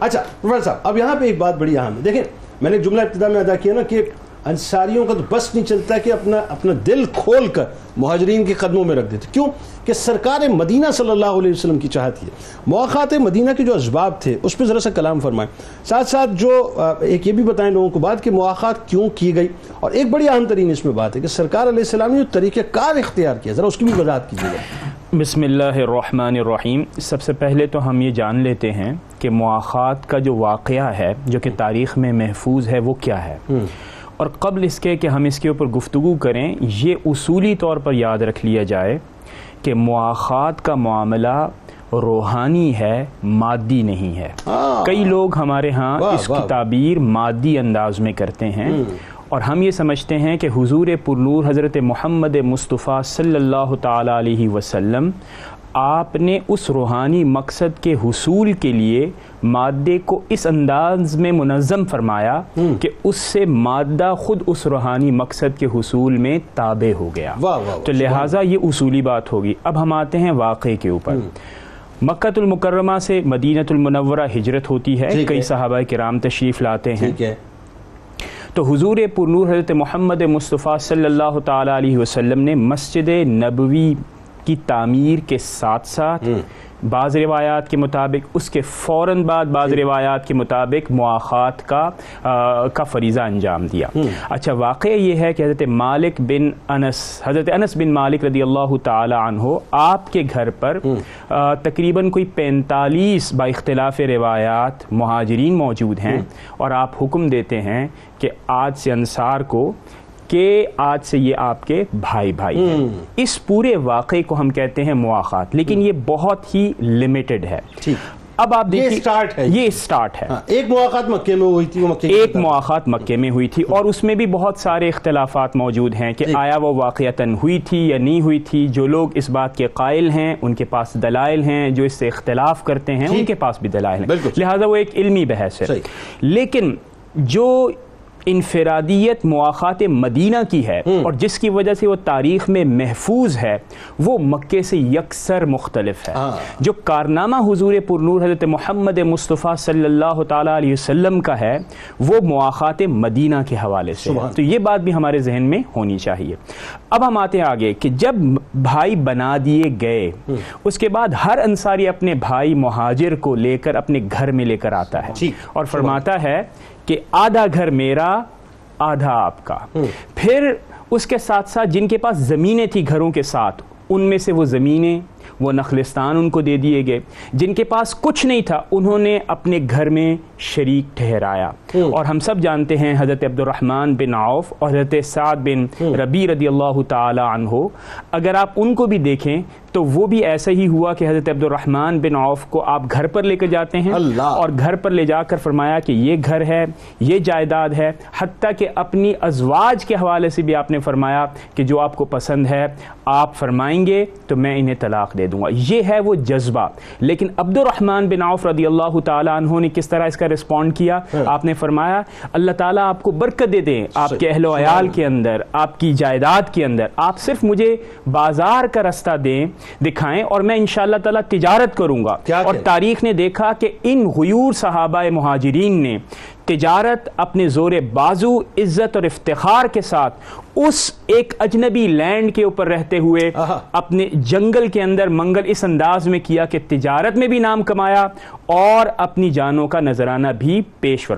اچھا پروفیسر صاحب، اب یہاں پہ ایک بات بڑی اہم ہے۔ دیکھیں، میں نے جملہ ابتدا میں ادا کیا نا کہ انصاریوں کا تو بس نہیں چلتا کہ اپنا اپنا دل کھول کر مہاجرین کے قدموں میں رکھ دیتے۔ کیوں؟ کہ سرکار مدینہ صلی اللہ علیہ وسلم کی چاہت ہے۔ مواقعات مدینہ کے جو اسباب تھے، اس پہ ذرا سا کلام فرمائیں۔ ساتھ ساتھ جو ایک یہ بھی بتائیں لوگوں کو بات کہ مواقعات کیوں کی گئی؟ اور ایک بڑی اہم ترین اس میں بات ہے کہ سرکار علیہ السلام نے جو طریقہ کار اختیار کیا۔ ذرا اس کی بھی وضاحت کیجیے۔ گا بسم اللہ الرحمن الرحیم۔ سب سے پہلے تو ہم یہ جان لیتے ہیں کہ مواقعات کا جو واقعہ ہے جو کہ تاریخ میں محفوظ ہے وہ کیا ہے؟ اور قبل اس کے کہ ہم اس کے اوپر گفتگو کریں یہ اصولی طور پر یاد رکھ لیا جائے کہ مواخات کا معاملہ روحانی ہے مادی نہیں ہے۔ کئی لوگ ہمارے ہاں اس کی تعبیر مادی انداز میں کرتے ہیں۔ اور ہم یہ سمجھتے ہیں کہ حضور پرنور حضرت محمد مصطفیٰ صلی اللہ تعالیٰ علیہ وسلم آپ نے اس روحانی مقصد کے حصول کے لیے مادے کو اس انداز میں منظم فرمایا کہ اس سے مادہ خود اس روحانی مقصد کے حصول میں تابع ہو گیا۔ تو لہٰذا یہ اصولی بات ہوگی۔ اب ہم آتے ہیں واقعے کے اوپر۔ مکہ المکرمہ سے مدینہ المنورہ ہجرت ہوتی ہے۔ کئی صحابہ کرام تشریف لاتے ہیں۔ تو حضور پر نور حضرت محمد مصطفیٰ صلی اللہ تعالیٰ علیہ وسلم نے مسجد نبوی کی تعمیر کے ساتھ ساتھ بعض روایات کے مطابق اس کے فوراً بعد بعض روایات کے مطابق مواخات کا کا فریضہ انجام دیا۔ اچھا واقعہ یہ ہے کہ حضرت مالک بن انس حضرت انس بن مالک رضی اللہ تعالی عنہ آپ کے گھر پر تقریباً کوئی پینتالیس با اختلاف روایات مہاجرین موجود ہیں اور آپ حکم دیتے ہیں کہ آج سے انصار کو کہ آج سے یہ آپ کے بھائی بھائی ہیں۔ اس پورے واقعے کو ہم کہتے ہیں مواقعات لیکن یہ بہت ہی لمیٹڈ ہے۔ اب آپ دیکھیں یہ سٹارٹ ہے۔ ہاں، ایک مواقع مکے میں ہوئی تھی ایک مواقع مکے میں ہوئی تھی اور اس میں بھی بہت سارے اختلافات موجود ہیں کہ آیا وہ واقعتاً ہوئی تھی یا نہیں ہوئی تھی۔ جو لوگ اس بات کے قائل ہیں ان کے پاس دلائل ہیں جو اس سے اختلاف کرتے ہیں ان کے پاس بھی دلائل ہیں۔ لہٰذا وہ ایک علمی بحث ہے۔ لیکن جو انفرادیت مواقعات مدینہ کی ہے اور جس کی وجہ سے وہ تاریخ میں محفوظ ہے وہ مکے سے یکسر مختلف ہے. ہاں۔ جو کارنامہ حضور پرنور حضرت محمد مصطفیٰ صلی اللہ تعالیٰ علیہ وسلم کا ہے وہ مواقعات مدینہ کے حوالے سے تو یہ بات بھی ہمارے ذہن میں ہونی چاہیے. اب ہم آتے ہیں آگے کہ جب بھائی بنا دیے گئے اس کے بعد ہر انصاری اپنے بھائی مہاجر کو لے کر اپنے گھر میں لے کر آتا ہے. جی۔ اور فرماتا ہے کہ آدھا گھر میرا آدھا آپ کا۔ پھر اس کے ساتھ ساتھ جن کے پاس زمینیں تھی گھروں کے ساتھ ان میں سے وہ زمینیں وہ نخلستان ان کو دے دیے گئے۔ جن کے پاس کچھ نہیں تھا انہوں نے اپنے گھر میں شریک ٹھہرایا۔ اور ہم سب جانتے ہیں حضرت عبد الرحمن بن عوف اور حضرت سعد بن ربی رضی اللہ تعالی عنہ۔ اگر آپ ان کو بھی دیکھیں تو وہ بھی ایسا ہی ہوا کہ حضرت عبد الرحمن بن عوف کو آپ گھر پر لے کر جاتے ہیں اور گھر پر لے جا کر فرمایا کہ یہ گھر ہے یہ جائیداد ہے حتیٰ کہ اپنی ازواج کے حوالے سے بھی آپ نے فرمایا کہ جو آپ کو پسند ہے آپ فرمائیں گے تو میں انہیں طلاق دے دوں گا۔ یہ ہے وہ جذبہ۔ لیکن عبد الرحمن بن عوف رضی اللہ تعالیٰ عنہ نے کس طرح اس کا رسپونڈ کیا؟ ہاں۔ آپ نے فرمایا اللہ تعالیٰ آپ کو برکت دے دیں آپ کے اہل و عیال کے اندر آپ کی جائیداد کے اندر۔ آپ صرف مجھے بازار کا رستہ دیں دکھائیں اور میں انشاءاللہ تعالی تجارت کروں گا۔ اور تاریخ نے دیکھا کہ ان غیور صحابہ مہاجرین نے تجارت اپنے زور بازو عزت اور افتخار کے ساتھ اس ایک اجنبی لینڈ کے اوپر رہتے ہوئے اپنے جنگل کے اندر منگل اس انداز میں کیا کہ تجارت میں بھی نام کمایا اور اپنی جانوں کا نذرانہ بھی پیش فرمایا۔